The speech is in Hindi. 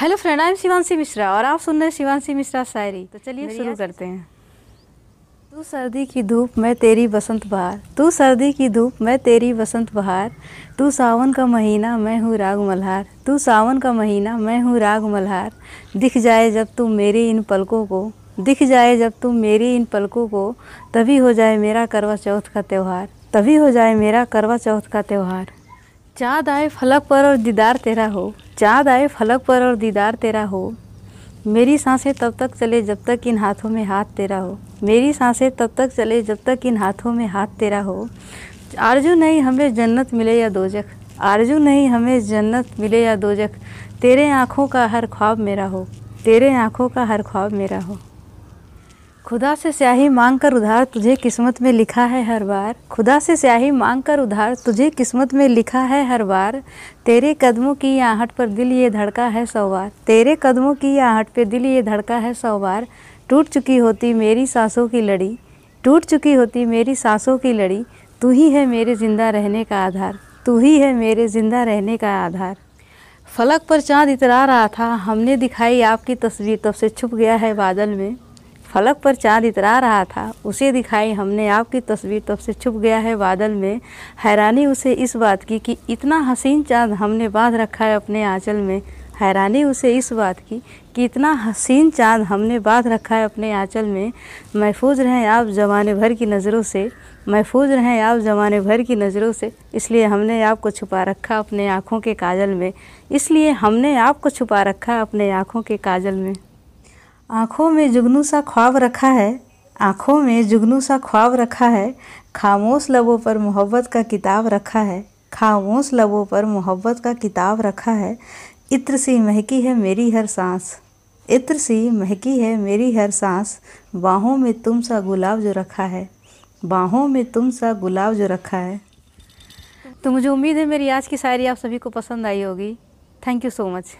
Hello friend I am Shivanshi Mishra और आप सुन रहे हैं शिवांशी मिश्रा शायरी। तो चलिए शुरू करते हैं। तू सर्दी की धूप मैं तेरी बसंत बहार। तू सर्दी की धूप मैं तेरी बसंत बहार। तू सावन का महीना मैं हूँ राग मल्हार। तू सावन का महीना मैं हूँ राग मल्हार। दिख जाए जब तू मेरी इन पलकों को दिख जाए जब तू मेरी इन पलकों को तभी हो जाए मेरा करवा चौथ का त्यौहार। तभी हो जाए मेरा करवा चौथ का त्यौहार। चाँद आए फलक पर और दीदार तेरा हो। चाँद आए फलक पर और दीदार तेरा हो। मेरी साँसें तब तक चले जब तक इन हाथों में हाथ तेरा हो। मेरी साँसें तब तक चले जब तक इन हाथों में हाथ तेरा हो। आरज़ू नहीं हमें जन्नत मिले या दोजख। आरज़ू नहीं हमें जन्नत मिले या दोजख। तेरे आँखों का हर ख्वाब मेरा हो। तेरे आँखों का हर ख्वाब मेरा हो। खुदा से स्याही मांग कर उधार तुझे किस्मत में लिखा है हर बार। खुदा से स्याही मांग कर उधार तुझे किस्मत में लिखा है हर बार। तेरे कदमों की आहट पर दिल ये धड़का है सौ बार। तेरे कदमों की आहट पर दिल ये धड़का है सौ बार। टूट चुकी होती मेरी सांसों की लड़ी। टूट चुकी होती मेरी सांसों की लड़ी। तू ही है मेरे ज़िंदा रहने का आधार। तू ही है मेरे ज़िंदा रहने का आधार। फलक पर चाँद इतरा रहा था। हमने दिखाई आपकी तस्वीर। तब से छुप गया है बादल में। फलक पर चाँद इतरा रहा था, उसे दिखाई हमने आपकी तस्वीर तब से छुप गया है बादल में। हैरानी उसे इस बात की कि इतना हसीन चाँद हमने बाँध रखा है अपने आंचल में। हैरानी उसे इस बात की कि इतना हसीन चाँद हमने बाँध रखा है अपने आंचल में। महफूज रहें आप ज़माने भर की नज़रों से, महफूज रहें आप ज़माने भर की नज़रों से। इसलिए हमने आपको छुपा रखा अपने आँखों के काजल में। इसलिए हमने आपको छुपा रखा अपने आँखों के काजल में। आँखों में जुगनू सा ख्वाब रखा है, आँखों में जुगनू सा ख्वाब रखा है, खामोश लबों पर मोहब्बत का किताब रखा है, खामोश लबों पर मोहब्बत का किताब रखा है, इत्र सी महकी है मेरी हर सांस, इत्र सी महकी है मेरी हर सांस, बाहों में तुम सा गुलाब जो रखा है, बाहों में तुम सा गुलाब जो रखा है। तो मुझे उम्मीद है मेरी आज की शायरी आप सभी को पसंद आई होगी। Thank you so much